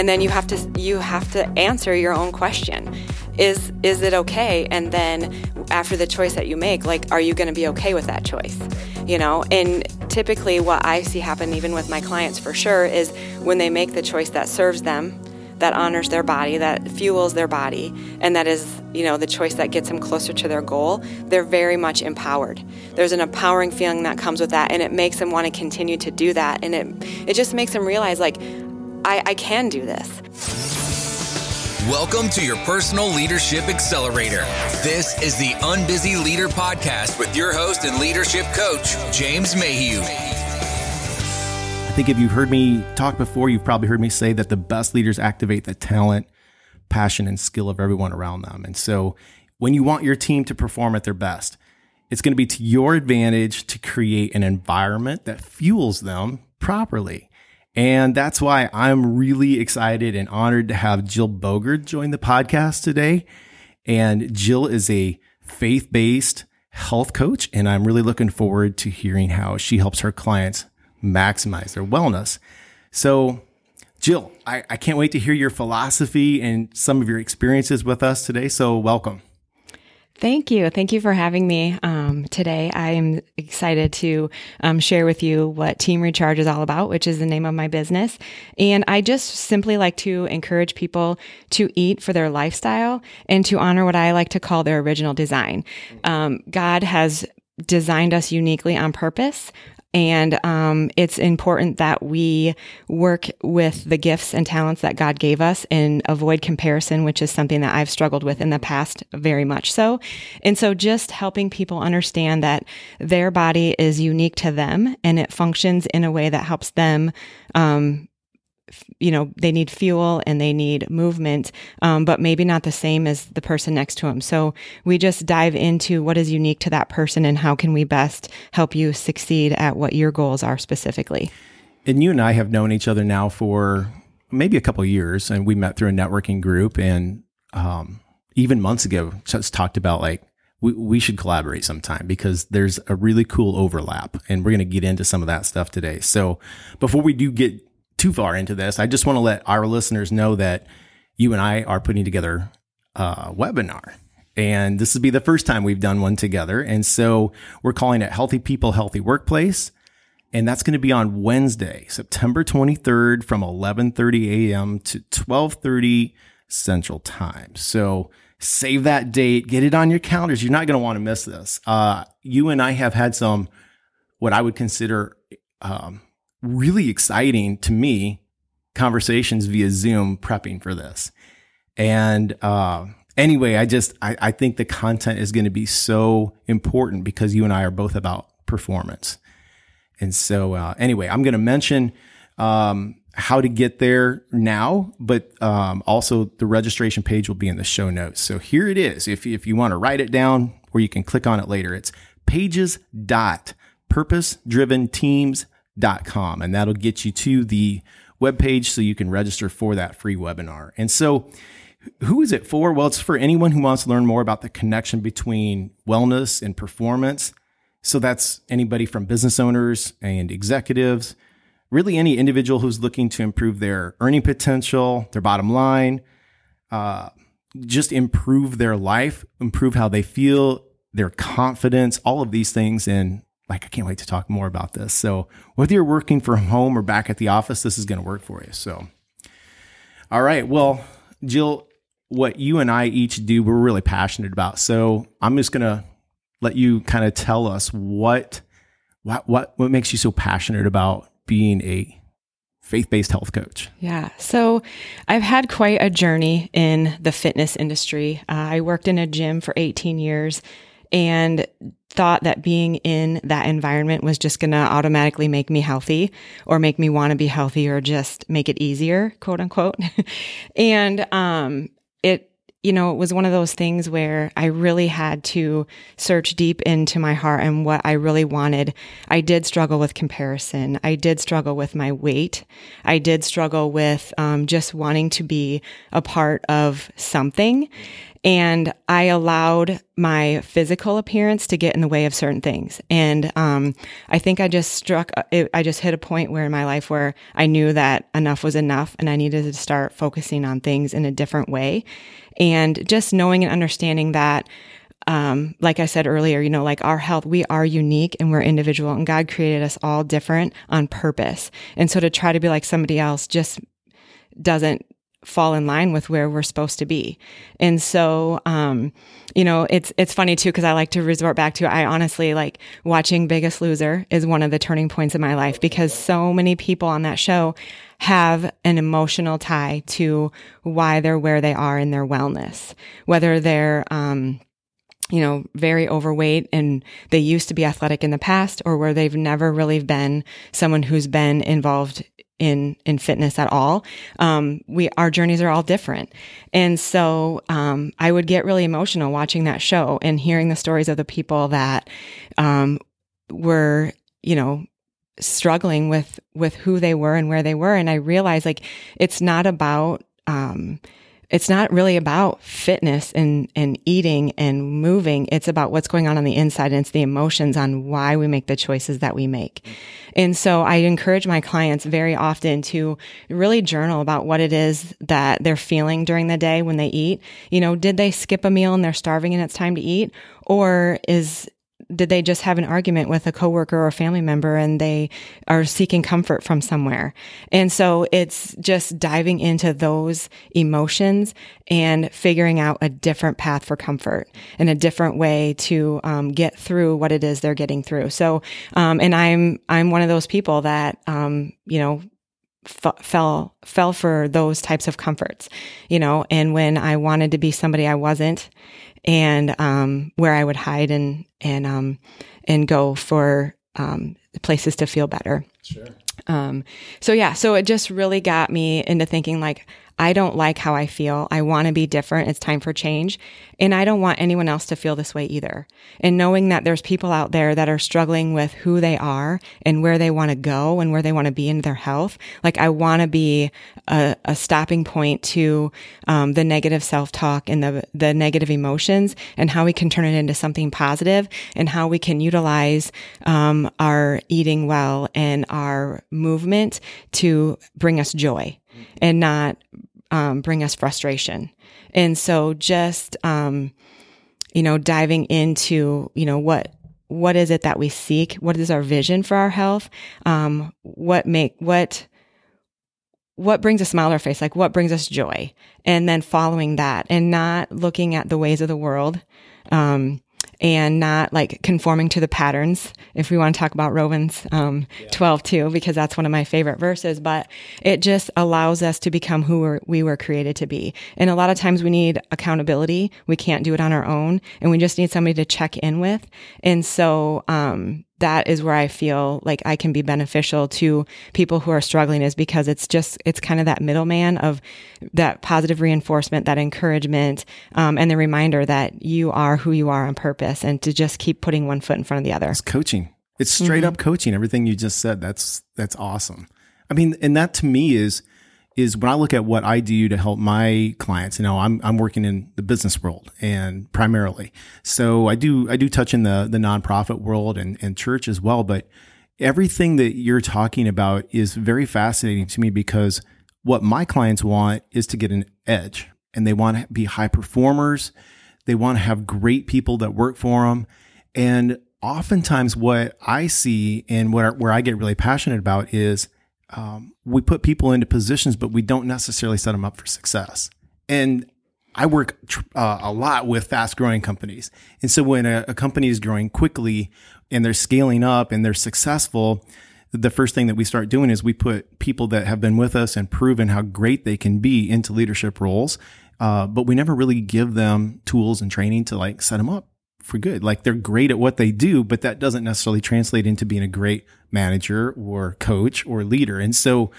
and then you have to you have to answer your own question is is it okay and then after the choice that you make like are you going to be okay with that choice you know and typically what i see happen even with my clients for sure is when they make the choice that serves them that honors their body, that fuels their body, and that is, you know, the choice that gets them closer to their goal, they're very much empowered. There's an empowering feeling that comes with that, and it makes them want to continue to do that. And it it just makes them realize like, I, I can do this. Welcome to your personal leadership accelerator. This is the Unbusy Leader Podcast with your host and leadership coach, James Mayhew. I think if you've heard me talk before, you've probably heard me say that the best leaders activate the talent, passion, and skill of everyone around them. And so when you want your team to perform at their best, it's going to be to your advantage to create an environment that fuels them properly. And that's why I'm really excited and honored to have Jill Bogard join the podcast today. And Jill is a faith based health coach. And I'm really looking forward to hearing how she helps her clients maximize their wellness. So, Jill, I, I can't wait to hear your philosophy and some of your experiences with us today. So, welcome. Thank you. Thank you for having me um, today. I am excited to um, share with you what Team Recharge is all about, which is the name of my business. And I just simply like to encourage people to eat for their lifestyle and to honor what I like to call their original design. Um, God has designed us uniquely on purpose. And um, it's important that we work with the gifts and talents that God gave us and avoid comparison, which is something that I've struggled with in the past very much so. And so just helping people understand that their body is unique to them and it functions in a way that helps them um, you know they need fuel and they need movement um, but maybe not the same as the person next to them so we just dive into what is unique to that person and how can we best help you succeed at what your goals are specifically. And you and i have known each other now for maybe a couple years and we met through a networking group and um, even months ago just talked about like we, we should collaborate sometime because there's a really cool overlap and we're going to get into some of that stuff today. So before we do get too far into this, I just want to let our listeners know that you and I are putting together a webinar. And this will be the first time we've done one together. And so we're calling it Healthy People, Healthy Workplace. And that's going to be on Wednesday, September 23rd from 11:30 a.m. to 12:30 Central Time. So save that date, get it on your calendars. You're not going to want to miss this. Uh, you and I have had some what I would consider um, really exciting to me conversations via Zoom prepping for this. And uh, anyway, I just I, I think the content is going to be so important because you and I are both about performance. And so uh, anyway, I'm going to mention um, how to get there now, but um, also the registration page will be in the show notes. So here it is. If if you want to write it down, or you can click on it later, it's pages dot purpose driven teams com, and that'll get you to the webpage so you can register for that free webinar. And so, who is it for? Well, it's for anyone who wants to learn more about the connection between wellness and performance. So that's anybody from business owners and executives, really any individual who's looking to improve their earning potential, their bottom line, uh, just improve their life, improve how they feel, their confidence, all of these things. And like, I can't wait to talk more about this. So, whether you're working from home or back at the office, this is going to work for you. So, all right. Well, Jill, what you and I each do, we're really passionate about. So, I'm just going to let you kind of tell us what, what, what, what makes you so passionate about being a faith based health coach? Yeah. So I've had quite a journey in the fitness industry. Uh, I worked in a gym for 18 years and thought that being in that environment was just going to automatically make me healthy or make me want to be healthy or just make it easier, quote unquote. and um, it you know, it was one of those things where I really had to search deep into my heart and what I really wanted. I did struggle with comparison. I did struggle with my weight. I did struggle with um, just wanting to be a part of something. And I allowed my physical appearance to get in the way of certain things. And um, I think I just struck, I just hit a point where in my life where I knew that enough was enough and I needed to start focusing on things in a different way. And just knowing and understanding that um, like I said earlier, you know, like our health, we are unique and we're individual and God created us all different on purpose. And so to try to be like somebody else just doesn't fall in line with where we're supposed to be. And so, um, you know, it's, it's funny too, cause I like to resort back to, I honestly like watching Biggest Loser is one of the turning points in my life because so many people on that show have an emotional tie to why they're where they are in their wellness, whether they're, um, you know, very overweight and they used to be athletic in the past or where they've never really been someone who's been involved in in fitness at all. Um, we our journeys are all different, and so um, I would get really emotional watching that show and hearing the stories of the people that um, were, you know, struggling with with who they were and where they were, and I realized like it's not about um, it's not really about fitness and, and eating and moving. It's about what's going on on the inside and it's the emotions on why we make the choices that we make. And so I encourage my clients very often to really journal about what it is that they're feeling during the day when they eat. You know, did they skip a meal and they're starving and it's time to eat? Or is, did they just have an argument with a coworker or a family member and they are seeking comfort from somewhere? And so it's just diving into those emotions and figuring out a different path for comfort and a different way to um, get through what it is they're getting through. So, um, and I'm I'm one of those people that um, you know f- fell fell for those types of comforts, you know. And when I wanted to be somebody I wasn't, and um, where I would hide and and um, and go for um, places to feel better. Sure. Um, so yeah, so it just really got me into thinking like I don't like how I feel. I want to be different. It's time for change. And I don't want anyone else to feel this way either. And knowing that there's people out there that are struggling with who they are and where they want to go and where they want to be in their health. Like I want to be a, a, stopping point to um, the negative self-talk and the, the negative emotions and how we can turn it into something positive and how we can utilize um, our eating well and our movement to bring us joy and not um, bring us frustration. And so just, um, you know, diving into, you know, what, what is it that we seek? What is our vision for our health? Um, what make, what, what brings a smile to our face? Like what brings us joy? And then following that and not looking at the ways of the world. Um, and not like conforming to the patterns. If we want to talk about Romans um, yeah. 12 too, because that's one of my favorite verses, but it just allows us to become who we're, we were created to be. And a lot of times we need accountability. We can't do it on our own and we just need somebody to check in with. And so, um, that is where I feel like I can be beneficial to people who are struggling is because it's just, it's kind of that middleman of that positive reinforcement, that encouragement, um, and the reminder that you are who you are on purpose and to just keep putting one foot in front of the other. It's coaching. It's straight mm-hmm. up coaching. Everything you just said. That's, that's awesome. I mean, and that to me is, is when I look at what I do to help my clients, you know, I'm, I'm working in the business world and primarily. So I do, I do touch in the, the nonprofit world and, and church as well. But everything that you're talking about is very fascinating to me because what my clients want is to get an edge and they want to be high performers. They want to have great people that work for them. And oftentimes what I see and what, where I get really passionate about is um, we put people into positions, but we don't necessarily set them up for success. And I work uh, a lot with fast growing companies. And so when a, a, company is growing quickly and they're scaling up and they're successful, the first thing that we start doing is we put people that have been with us and proven how great they can be into leadership roles. Uh, but we never really give them tools and training to like set them up for good. Like they're great at what they do, but that doesn't necessarily translate into being a great manager or coach or leader. And so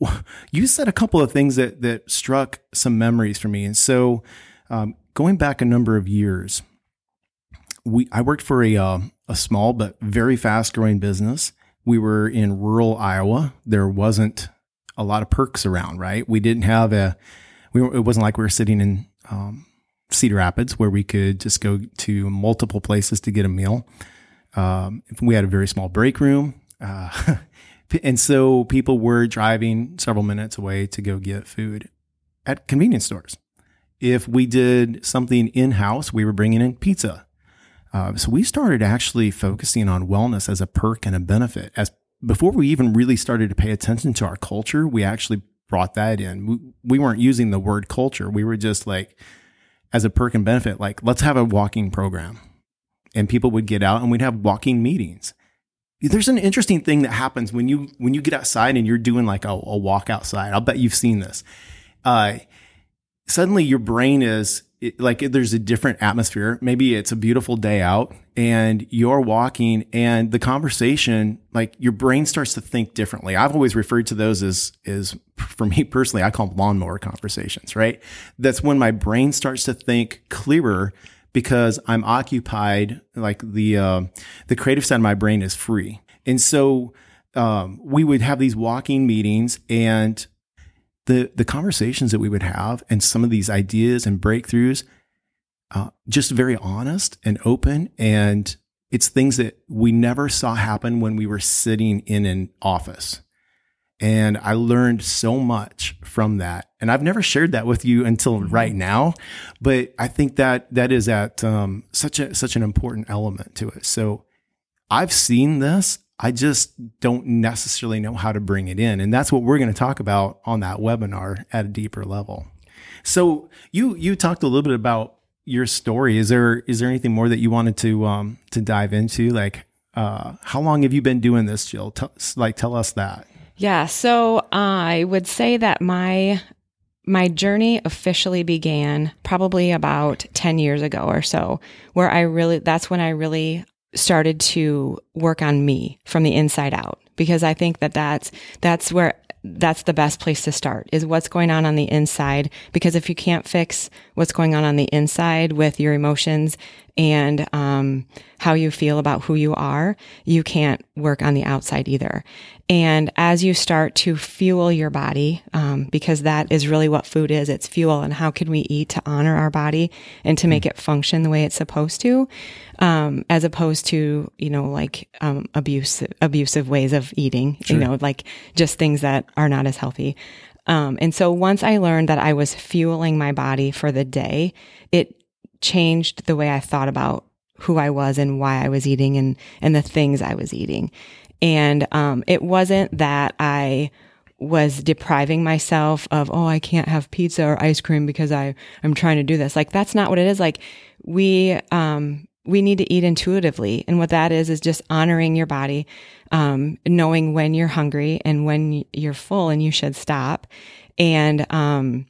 you said a couple of things that, that struck some memories for me. And so, um, going back a number of years, we, I worked for a, uh, a small but very fast growing business. We were in rural Iowa. There wasn't a lot of perks around, right? We didn't have a, we it wasn't like we were sitting in, um, Cedar Rapids where we could just go to multiple places to get a meal. Um, we had a very small break room. Uh, and so people were driving several minutes away to go get food at convenience stores. If we did something in house, we were bringing in pizza. Uh, so we started actually focusing on wellness as a perk and a benefit. As before we even really started to pay attention to our culture, we actually brought that in. We, we weren't using the word culture. We were just like, as a perk and benefit, like let's have a walking program, and people would get out and we'd have walking meetings. There's an interesting thing that happens when you when you get outside and you're doing like a, a walk outside. I'll bet you've seen this. Uh, suddenly, your brain is it, like there's a different atmosphere. Maybe it's a beautiful day out and you're walking and the conversation, like your brain starts to think differently. I've always referred to those as, is for me personally, I call them lawnmower conversations, right? That's when my brain starts to think clearer because I'm occupied, like the, uh, the creative side of my brain is free. And so, um, we would have these walking meetings and the the conversations that we would have and some of these ideas and breakthroughs uh, just very honest and open. And it's things that we never saw happen when we were sitting in an office. And i learned so much from that. And i've never shared that with you until mm-hmm. right now but i think that that is at um, such a such an important element to it. So i've seen this I just don't necessarily know how to bring it in. And that's what we're going to talk about on that webinar at a deeper level. So you you talked a little bit about your story. Is there is there anything more that you wanted to um to dive into? Like uh how long have you been doing this, Jill? Tell, like tell us that. Yeah, so I would say that my my journey officially began probably about 10 years ago or so where I really that's when I really started to work on me from the inside out because I think that that's that's where that's the best place to start is what's going on on the inside. Because if you can't fix what's going on on the inside with your emotions and um, how you feel about who you are, you can't work on the outside either. And as you start to fuel your body, um, because that is really what food is, it's fuel. And how can we eat to honor our body and to make it function the way it's supposed to, um, as opposed to you know like um, abusive abusive ways of eating, sure. you know, like just things that are not as healthy. Um, and so once I learned that I was fueling my body for the day, it changed the way I thought about who I was and why I was eating and, and the things I was eating. And, um, it wasn't that I was depriving myself of, oh, I can't have pizza or ice cream because I, I'm trying to do this. Like, that's not what it is. Like, we, um, we need to eat intuitively. And what that is, is just honoring your body, um, knowing when you're hungry and when you're full and you should stop. And, um,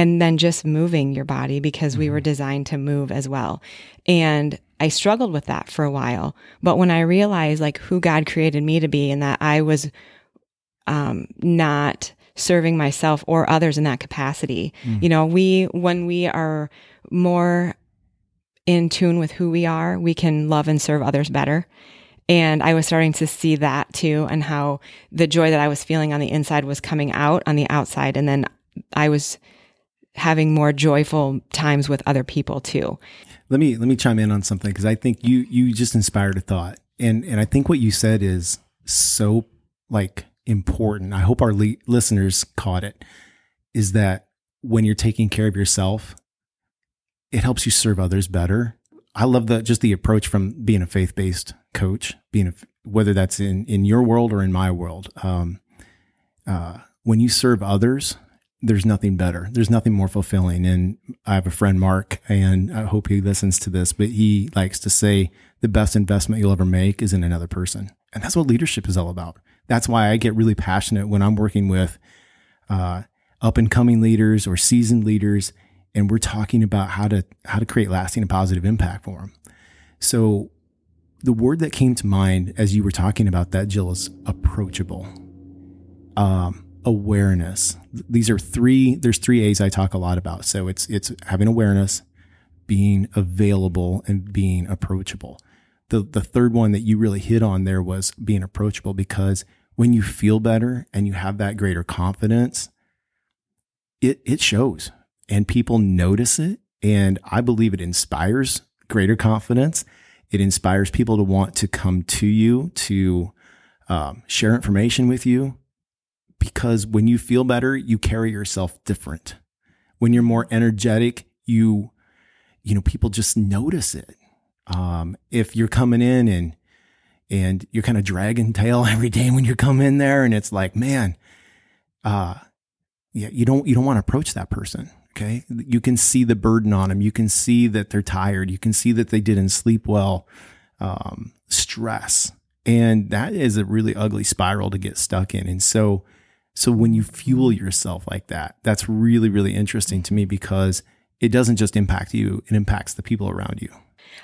and then just moving your body because we were mm-hmm. designed to move as well. And I struggled with that for a while. But when I realized like who God created me to be and that I was um, not serving myself or others in that capacity, mm. you know, we, when we are more in tune with who we are, we can love and serve others better. And I was starting to see that too, and how the joy that I was feeling on the inside was coming out on the outside. And then I was having more joyful times with other people too. Let me let me chime in on something because I think you you just inspired a thought, and and I think what you said is so like important. I hope our le- listeners caught it. Is that when you're taking care of yourself, it helps you serve others better. I love the just the approach from being a faith based coach, being a, whether that's in in your world or in my world. Um, uh, when you serve others, there's nothing better. There's nothing more fulfilling. And I have a friend, Mark, and I hope he listens to this, but he likes to say the best investment you'll ever make is in another person. And that's what leadership is all about. That's why I get really passionate when I'm working with uh, up and coming leaders or seasoned leaders, and we're talking about how to how to create lasting and positive impact for them. So the word that came to mind as you were talking about that, Jill, is approachable. Um, awareness. These are three, there's three A's I talk a lot about. So it's, it's having awareness, being available and being approachable. The, the third one that you really hit on there was being approachable because when you feel better and you have that greater confidence, it, it shows and people notice it And I believe it inspires greater confidence. It inspires people to want to come to you to um, share information with you because when you feel better, you carry yourself different. When you're more energetic, you, you know, people just notice it. Um, if you're coming in and, and you're kind of dragging tail every day when you come in there and it's like, man, uh, yeah, you don't, you don't want to approach that person. Okay. You can see the burden on them. You can see that they're tired. You can see that they didn't sleep well. Um, stress. And that is a really ugly spiral to get stuck in. And so, so when you fuel yourself like that, that's really, really interesting to me because it doesn't just impact you, it impacts the people around you.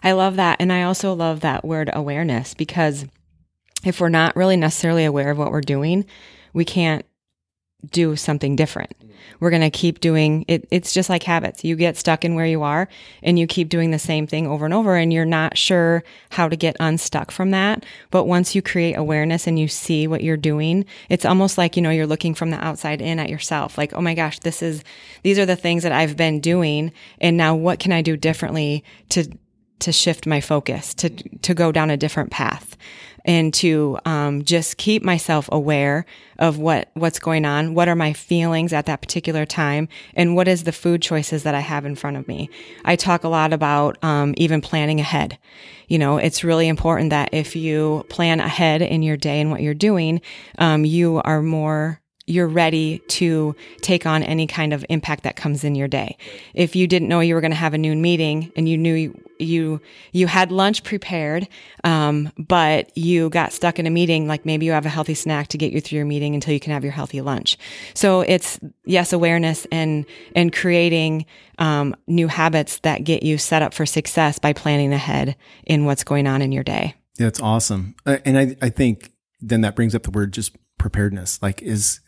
I love that. And I also love that word awareness because if we're not really necessarily aware of what we're doing, we can't do something different. Mm-hmm. We're going to keep doing it. It's just like habits. You get stuck in where you are and you keep doing the same thing over and over and you're not sure how to get unstuck from that. But once you create awareness and you see what you're doing, it's almost like, you know, you're looking from the outside in at yourself. Like, oh my gosh, this is, these are the things that I've been doing. And now what can I do differently to, to shift my focus, to, to go down a different path and to um, just keep myself aware of what what's going on. What are my feelings at that particular time? And what is the food choices that i have in front of me? I talk a lot about um, even planning ahead. You know it's really important that if you plan ahead in your day and what you're doing um, you are more you're ready to take on any kind of impact that comes in your day. If you didn't know you were going to have a noon meeting and you knew you you, had lunch prepared, um, but you got stuck in a meeting, like maybe you have a healthy snack to get you through your meeting until you can have your healthy lunch. So it's yes, awareness and and creating um, new habits that get you set up for success by planning ahead in what's going on in your day. That's awesome, uh, and I I think then that brings up the word just preparedness. Like is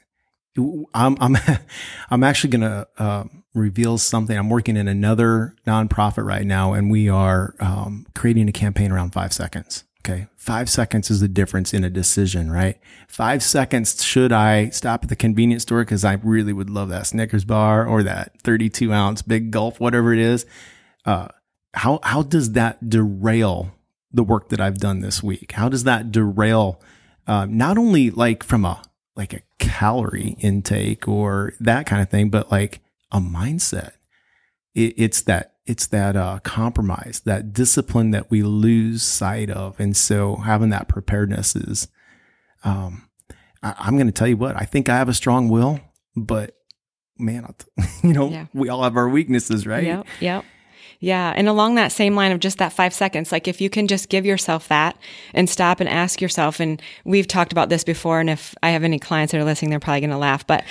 I'm I'm I'm actually going to uh, reveal something. I'm working in another nonprofit right now, and we are um, creating a campaign around five seconds. Okay, five seconds is the difference in a decision, right? Five seconds. Should I stop at the convenience store because I really would love that Snickers bar or that 32 ounce big gulp, whatever it is? Uh, how how does that derail the work that I've done this week? How does that derail? Uh, not only like from a like a calorie intake or that kind of thing, but like a mindset. It, it's that it's that uh, compromise, that discipline that we lose sight of, and so having that preparedness is. Um, I, am going to tell you what I think I have a strong will, but man, you know, yeah. we all have our weaknesses, right? Yep. Yep. Yeah. And along that same line of just that five seconds, like if you can just give yourself that and stop and ask yourself, and we've talked about this before. And if I have any clients that are listening, they're probably going to laugh, but,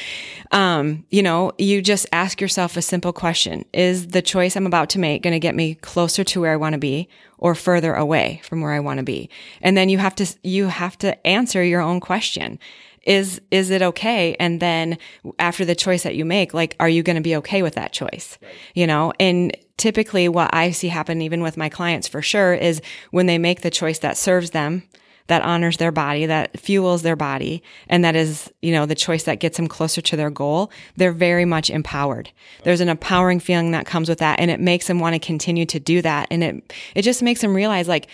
um, you know, you just ask yourself a simple question. Is the choice I'm about to make going to get me closer to where I want to be or further away from where I want to be? And then you have to, you have to answer your own question is is it okay and then after the choice that you make like are you going to be okay with that choice right. you know and typically what I see happen even with my clients for sure is when they make the choice that serves them, that honors their body, that fuels their body, and that is, you know, the choice that gets them closer to their goal, they're very much empowered. There's an empowering feeling that comes with that and it makes them want to continue to do that. And it, it just makes them realize like,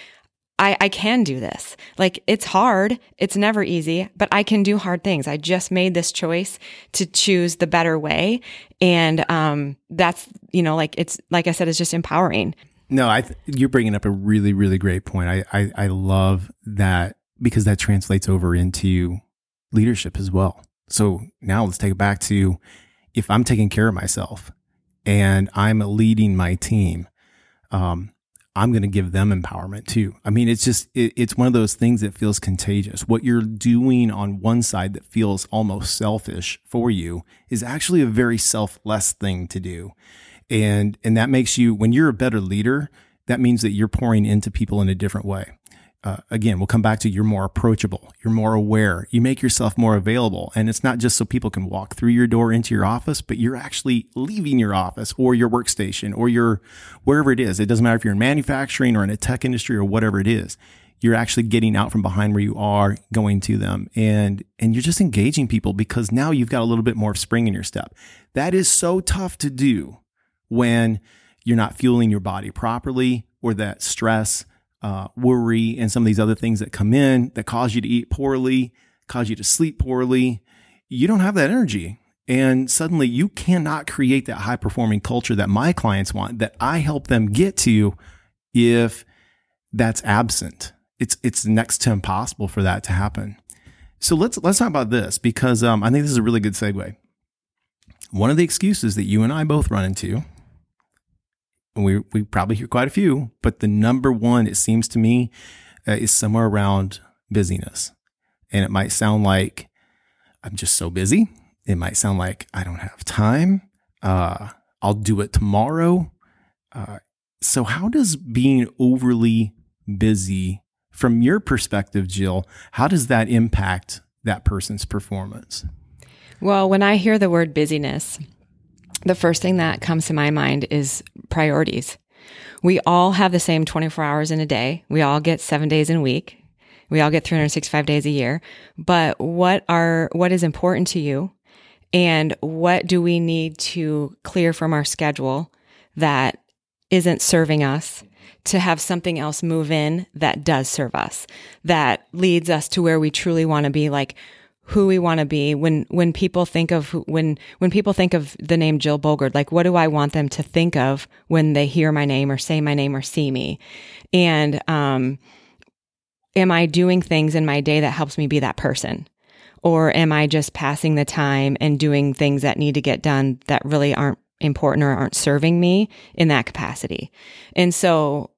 I, I can do this. Like it's hard. It's never easy, but I can do hard things. I just made this choice to choose the better way. And, um, that's, you know, like it's, like I said, it's just empowering. No, I, th- you're bringing up a really, really great point. I, I, I love that because that translates over into leadership as well. So now let's take it back to if I'm taking care of myself and I'm leading my team, um, I'm going to give them empowerment too. I mean, it's just, it, it's one of those things that feels contagious. What you're doing on one side that feels almost selfish for you is actually a very selfless thing to do. And, and that makes you, when you're a better leader, that means that you're pouring into people in a different way uh, again, we'll come back to you're more approachable, you're more aware, you make yourself more available. And it's not just so people can walk through your door into your office, but you're actually leaving your office or your workstation or your wherever it is. It doesn't matter if you're in manufacturing or in a tech industry or whatever it is. You're actually getting out from behind where you are, going to them, and and you're just engaging people because now you've got a little bit more spring in your step. That is so tough to do when you're not fueling your body properly, or that stress, uh, worry, and some of these other things that come in that cause you to eat poorly, cause you to sleep poorly, you don't have that energy. And suddenly you cannot create that high performing culture that my clients want, that I help them get to if that's absent. It's, it's next to impossible for that to happen. So let's, let's talk about this because um, I think this is a really good segue. One of the excuses that you and I both run into, we, we probably hear quite a few, but the number one, it seems to me, uh, is somewhere around busyness. And it might sound like I'm just so busy. It might sound like I don't have time. Uh, I'll do it tomorrow. Uh, so, how does being overly busy, from your perspective, Jill, how does that impact that person's performance? Well, when I hear the word busyness, the first thing that comes to my mind is priorities. We all have the same 24 hours in a day. We all get seven days in a week. We all get 365 days a year. But what are, what is important to you? And what do we need to clear from our schedule that isn't serving us to have something else move in that does serve us, that leads us to where we truly want to be like, who we want to be when when people think of when when people think of the name Jill Bogard like what do I want them to think of when they hear my name or say my name or see me? And um am I doing things in my day that helps me be that person? Or am I just passing the time and doing things that need to get done that really aren't important or aren't serving me in that capacity? And so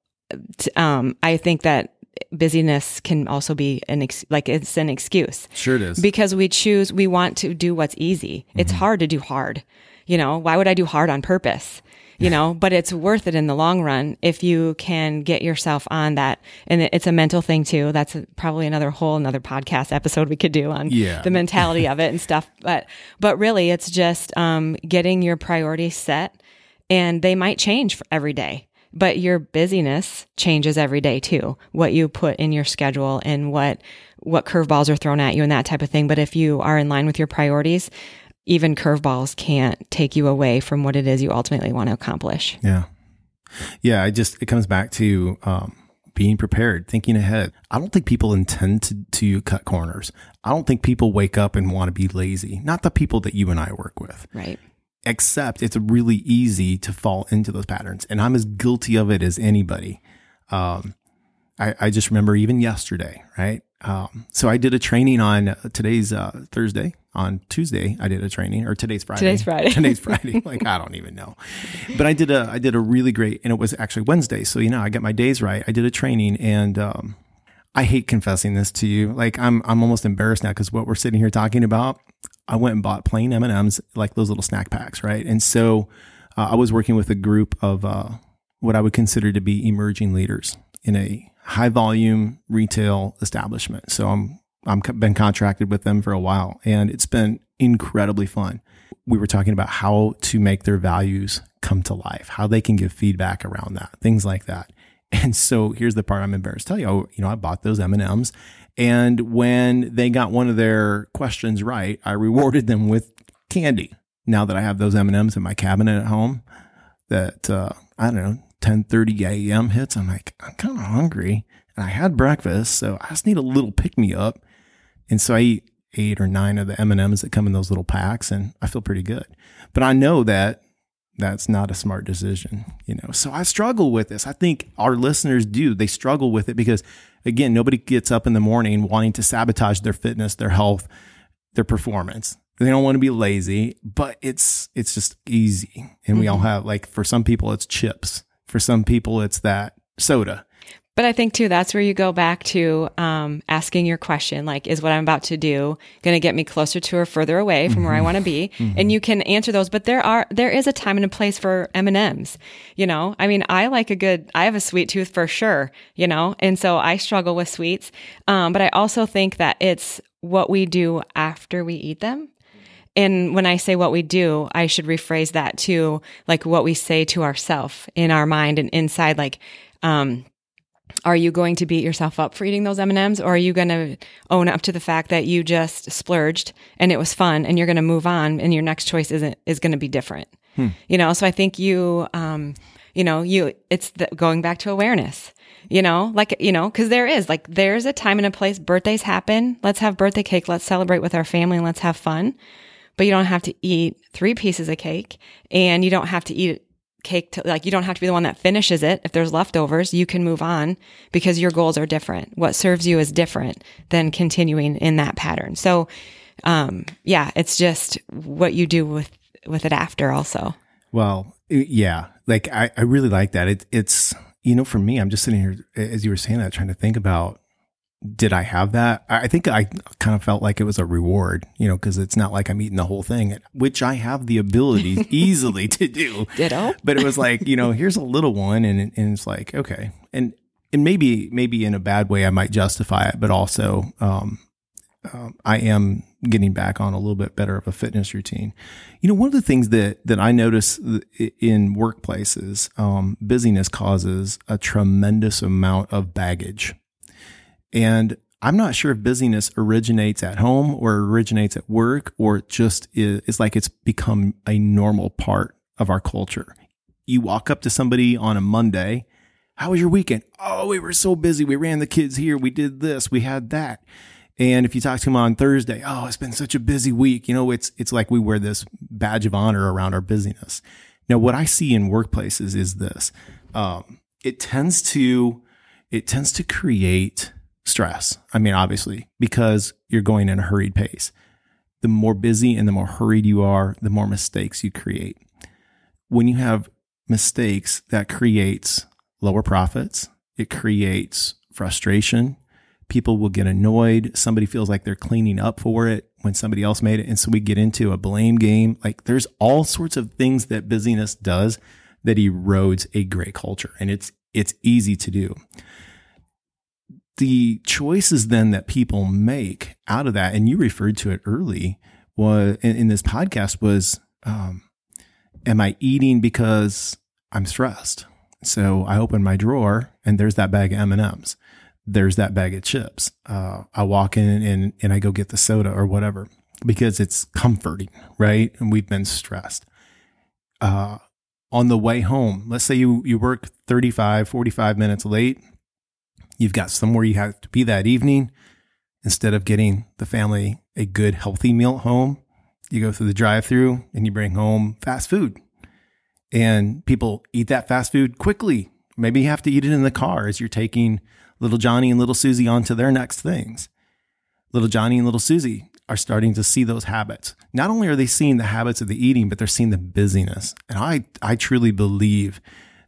um I think that busyness can also be an ex- like it's an excuse. Sure it is. Because we choose we want to do what's easy. It's Mm-hmm. hard to do hard. You know, why would I do hard on purpose? You know, but it's worth it in the long run if you can get yourself on that. And it's a mental thing too. That's a, probably another whole another podcast episode we could do on Yeah. the mentality of it and stuff. But but really, it's just um, getting your priorities set, and they might change every day but your busyness changes every day too what you put in your schedule and what what curveballs are thrown at you and that type of thing but if you are in line with your priorities even curveballs can't take you away from what it is you ultimately want to accomplish Yeah. Yeah. I just, it comes back to, um, being prepared, thinking ahead. I don't think people intend to, to cut corners. I don't think people wake up and want to be lazy. Not the people that you and I work with, right except it's really easy to fall into those patterns. And I'm as guilty of it as anybody. Um, I, I just remember even yesterday, right? Um, so I did a training on today's uh, Thursday. On Tuesday, I did a training, or today's Friday. Today's Friday. today's Friday. Like I don't even know, but I did a I did a really great, and it was actually Wednesday. So you know, I got my days right. I did a training, and um, I hate confessing this to you. Like I'm I'm almost embarrassed now because what we're sitting here talking about. I went and bought plain M and M's, like those little snack packs, right? And so uh, I was working with a group of uh, what I would consider to be emerging leaders in a high volume retail establishment. So I'm I'm been contracted with them for a while, and it's been incredibly fun. We were talking about how to make their values come to life, how they can give feedback around that, things like that. And so here's the part I'm embarrassed to tell you. I, you know, I bought those M and M's, and when they got one of their questions right, I rewarded them with candy. Now that I have those M and M's in my cabinet at home, that uh, I don't know, 10:30 a.m. hits, I'm like, I'm kind of hungry, and I had breakfast, so I just need a little pick me up. And so I eat eight or nine of the M and M's that come in those little packs, and I feel pretty good. But I know that that's not a smart decision, you know. So I struggle with this. I think our listeners do. They struggle with it because again, nobody gets up in the morning wanting to sabotage their fitness, their health, their performance. They don't want to be lazy, but it's it's just easy. And we all mm-hmm. have like for some people it's chips. For some people it's that soda. But I think too, that's where you go back to um, asking your question, like, is what I'm about to do going to get me closer to or further away from where I want to be? And you can answer those. But there are there is a time and a place for M and M's. You know, I mean, I like a good. I have a sweet tooth for sure. You know, and so I struggle with sweets. Um, but I also think that it's what we do after we eat them. And when I say what we do, I should rephrase that to like what we say to ourselves in our mind and inside, like, um, are you going to beat yourself up for eating those M&Ms or are you going to own up to the fact that you just splurged and it was fun and you're going to move on and your next choice isn't is going to be different. You know, so I think you um you know, you, it's the, going back to awareness, you know, like, you know, cause there is like, there's a time and a place. Birthdays happen. Let's have birthday cake. Let's celebrate with our family and let's have fun. But you don't have to eat three pieces of cake and you don't have to eat cake to like, you don't have to be the one that finishes it. If there's leftovers, you can move on because your goals are different. What serves you is different than continuing in that pattern. So, um, yeah, it's just what you do with, with it after also. Well, yeah, like I, I really like that. It, it's, you know, for me, I'm just sitting here as you were saying that, trying to think about did I have that? I think I kind of felt like it was a reward, you know, because it's not like I'm eating the whole thing, which I have the ability easily to do. Ditto. But it was like, you know, here's a little one, and and it's like, okay, and and maybe maybe in a bad way I might justify it, but also um, um, I am getting back on a little bit better of a fitness routine. You know, one of the things that that I notice in workplaces, um, busyness causes a tremendous amount of baggage, and I'm not sure if busyness originates at home or originates at work or just is, is like it's become a normal part of our culture. You walk up to somebody on a Monday. How was your weekend? Oh, we were so busy. We ran the kids here. We did this. We had that and if you talk to him on Thursday, oh, it's been such a busy week. You know, it's, it's like we wear this badge of honor around our busyness. Now, what I see in workplaces is this. Um, it tends to, it tends to create stress. I mean, obviously, because you're going in a hurried pace. The more busy and the more hurried you are, the more mistakes you create. When you have mistakes, that creates lower profits. It creates frustration people will get annoyed. Somebody feels like they're cleaning up for it when somebody else made it. And so we get into a blame game. Like there's all sorts of things that busyness does that erodes a great culture. And it's, it's easy to do. The choices then that people make out of that, and you referred to it early, was in, in this podcast was, um, am I eating because I'm stressed? So I open my drawer and there's that bag of M&Ms there's that bag of chips. Uh, I walk in and, and I go get the soda or whatever because it's comforting, right? And we've been stressed. Uh, on the way home, let's say you, you work 35, 45 minutes late. You've got somewhere you have to be that evening. Instead of getting the family a good, healthy meal at home, you go through the drive through and you bring home fast food. And people eat that fast food quickly. Maybe you have to eat it in the car as you're taking little Johnny and little Susie on to their next things. Little Johnny and little Susie are starting to see those habits. Not only are they seeing the habits of the eating, but they're seeing the busyness. And I, I truly believe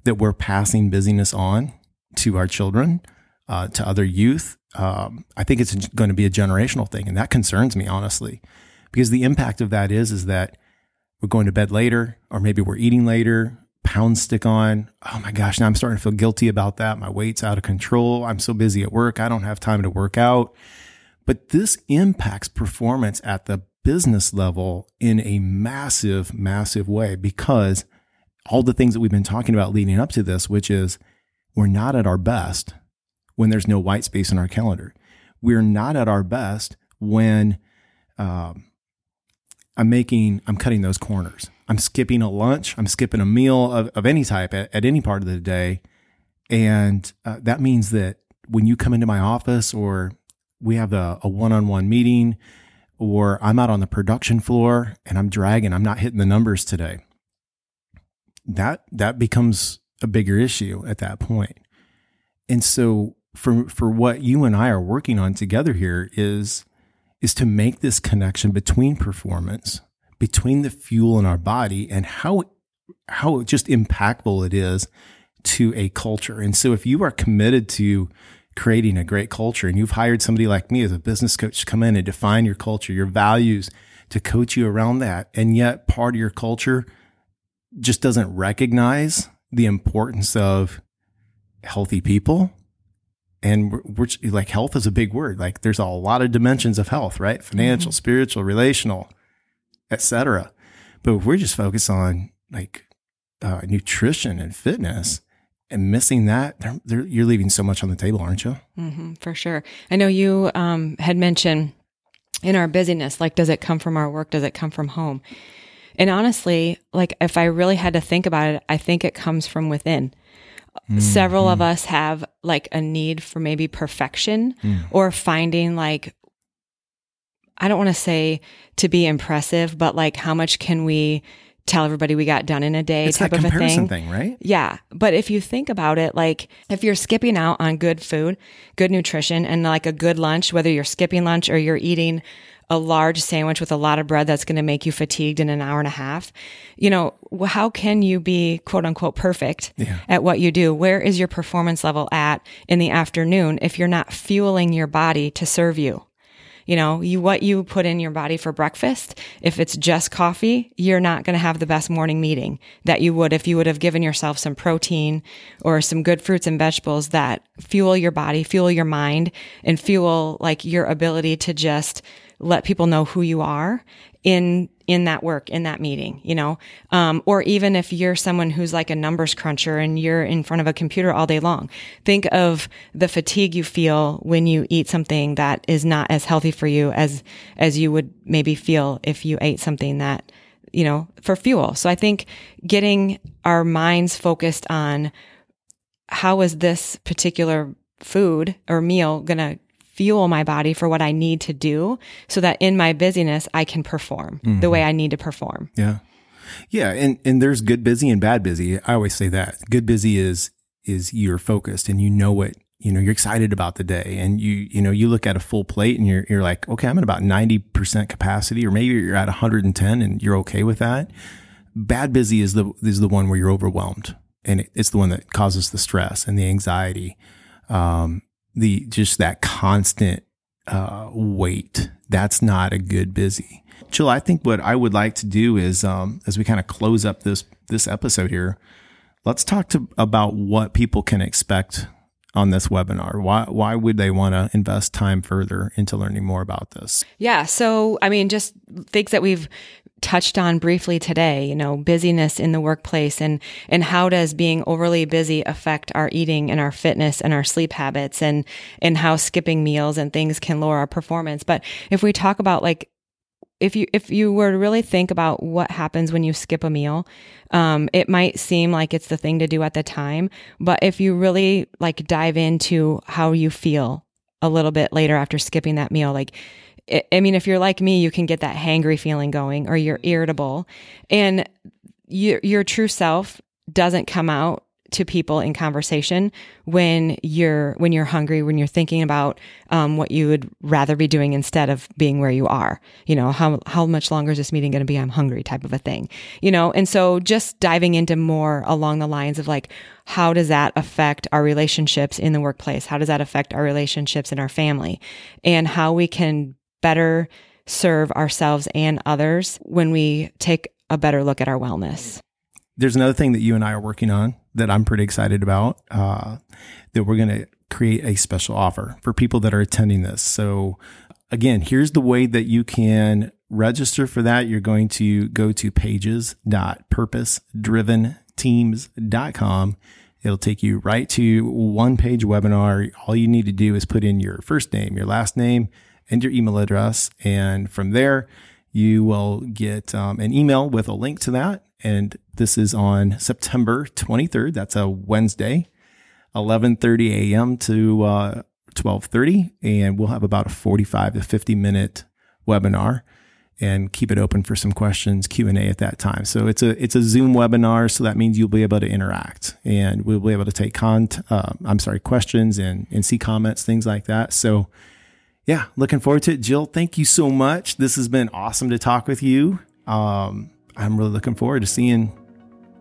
that we're passing busyness on to our children, uh, to other youth. Um, I think it's going to be a generational thing, and that concerns me honestly, because the impact of that is is that we're going to bed later, or maybe we're eating later, pound stick on. Oh my gosh, now I'm starting to feel guilty about that. My weight's out of control. I'm so busy at work. I don't have time to work out. But this impacts performance at the business level in a massive, massive way because all the things that we've been talking about leading up to this, which is we're not at our best when there's no white space in our calendar. We're not at our best when um, I'm making, I'm cutting those corners. I'm skipping a lunch. I'm skipping a meal of, of any type at, at any part of the day. And uh, that means that when you come into my office or we have a, a one-on-one meeting or I'm out on the production floor and I'm dragging, I'm not hitting the numbers today. That, that becomes a bigger issue at that point. And so for, for what you and I are working on together here is is to make this connection between performance, between the fuel in our body and how how just impactful it is to a culture. And so if you are committed to creating a great culture and you've hired somebody like me as a business coach to come in and define your culture, your values, to coach you around that, and yet part of your culture just doesn't recognize the importance of healthy people and we're, we're, like health is a big word. Like there's a lot of dimensions of health right? Financial mm-hmm. spiritual relational etc but if we're just focused on like uh, nutrition and fitness and missing that they're, they're, you're leaving so much on the table aren't you? Mm-hmm, for sure. I know you um, had mentioned in our busyness like does it come from our work? Does it come from home? And honestly, like if I really had to think about it, I think it comes from within. Mm, Several mm. of us have like a need for maybe perfection mm. or finding like I don't want to say to be impressive, but like how much can we tell everybody we got done in a day it's type of a thing. thing, right? Yeah. But if you think about it, like if you're skipping out on good food, good nutrition, and like a good lunch, whether you're skipping lunch or you're eating a large sandwich with a lot of bread that's going to make you fatigued in an hour and a half, you know, how can you be quote unquote perfect yeah. at what you do? Where is your performance level at in the afternoon if you're not fueling your body to serve you? you know, you, what you put in your body for breakfast, if it's just coffee, you're not going to have the best morning meeting that you would if you would have given yourself some protein or some good fruits and vegetables that fuel your body, fuel your mind and fuel like your ability to just let people know who you are in in that work in that meeting you know? Um, or even if you're someone who's like a numbers cruncher and you're in front of a computer all day long think of the fatigue you feel when you eat something that is not as healthy for you as as you would maybe feel if you ate something that you know for fuel. So i think getting our minds focused on how is this particular food or meal going to fuel my body for what I need to do so that in my busyness, I can perform mm-hmm. the way I need to perform. Yeah. Yeah. And, and there's good busy and bad busy. I always say that good busy is, is you're focused and you know what, you know, you're excited about the day and you, you know, you look at a full plate and you're, you're like, okay, I'm at about 90% capacity or maybe you're at 110 and you're okay with that. Bad busy is the, is the one where you're overwhelmed and it, it's the one that causes the stress and the anxiety. Um, the just that constant uh, weight. That's not a good busy. Jill, I think what I would like to do is, um, as we kind of close up this this episode here, let's talk to about what people can expect on this webinar. Why why would they want to invest time further into learning more about this? Yeah, so I mean, just things that we've touched on briefly today, you know, busyness in the workplace and, and how does being overly busy affect our eating and our fitness and our sleep habits and, and how skipping meals and things can lower our performance. But if we talk about like, if you if you were to really think about what happens when you skip a meal, um, it might seem like it's the thing to do at the time, but if you really like dive into how you feel a little bit later after skipping that meal, like I mean, if you're like me, you can get that hangry feeling going or you're irritable. And your, your true self doesn't come out to people in conversation when you're when you're hungry when you're thinking about um, what you would rather be doing instead of being where you are. You know how how much longer is this meeting going to be? I'm hungry type of a thing you know? And so just diving into more along the lines of like how does that affect our relationships in the workplace? How does that affect our relationships in our family? And how we can better serve ourselves and others when we take a better look at our wellness. There's another thing that you and I are working on that I'm pretty excited about. Uh, that we're going to create a special offer for people that are attending this. So, again, here's the way that you can register for that. You're going to go to pages.purposedriventeams.com. It'll take you right to one page webinar. All you need to do is put in your first name, your last name, and your email address. And from there, you will get um, an email with a link to that. And this is on September 23rd. That's a Wednesday, 11:30 a.m. to uh, 12:30, and we'll have about a 45 to 50 minute webinar and keep it open for some questions q&a at that time so it's a it's a zoom webinar so that means you'll be able to interact and we'll be able to take con uh, i'm sorry questions and and see comments things like that so yeah, looking forward to it. Jill, thank you so much. This has been awesome to talk with you. Um, I'm really looking forward to seeing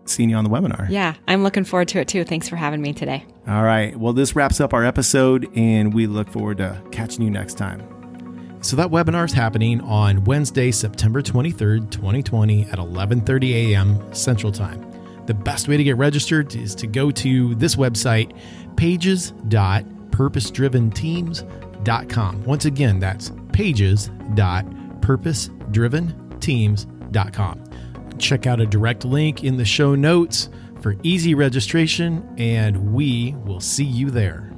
seeing you on the webinar. Yeah, I'm looking forward to it too. Thanks for having me today. All right. Well, this wraps up our episode, and we look forward to catching you next time. So that webinar is happening on Wednesday, September 23rd, 2020 at 11:30 a.m. Central Time. The best way to get registered is to go to this website, pages.purposedriventeams.com pages.purposedriventeams.com. Once again, that's pages.purposedriventeams.com. Check out a direct link in the show notes for easy registration, and we will see you there.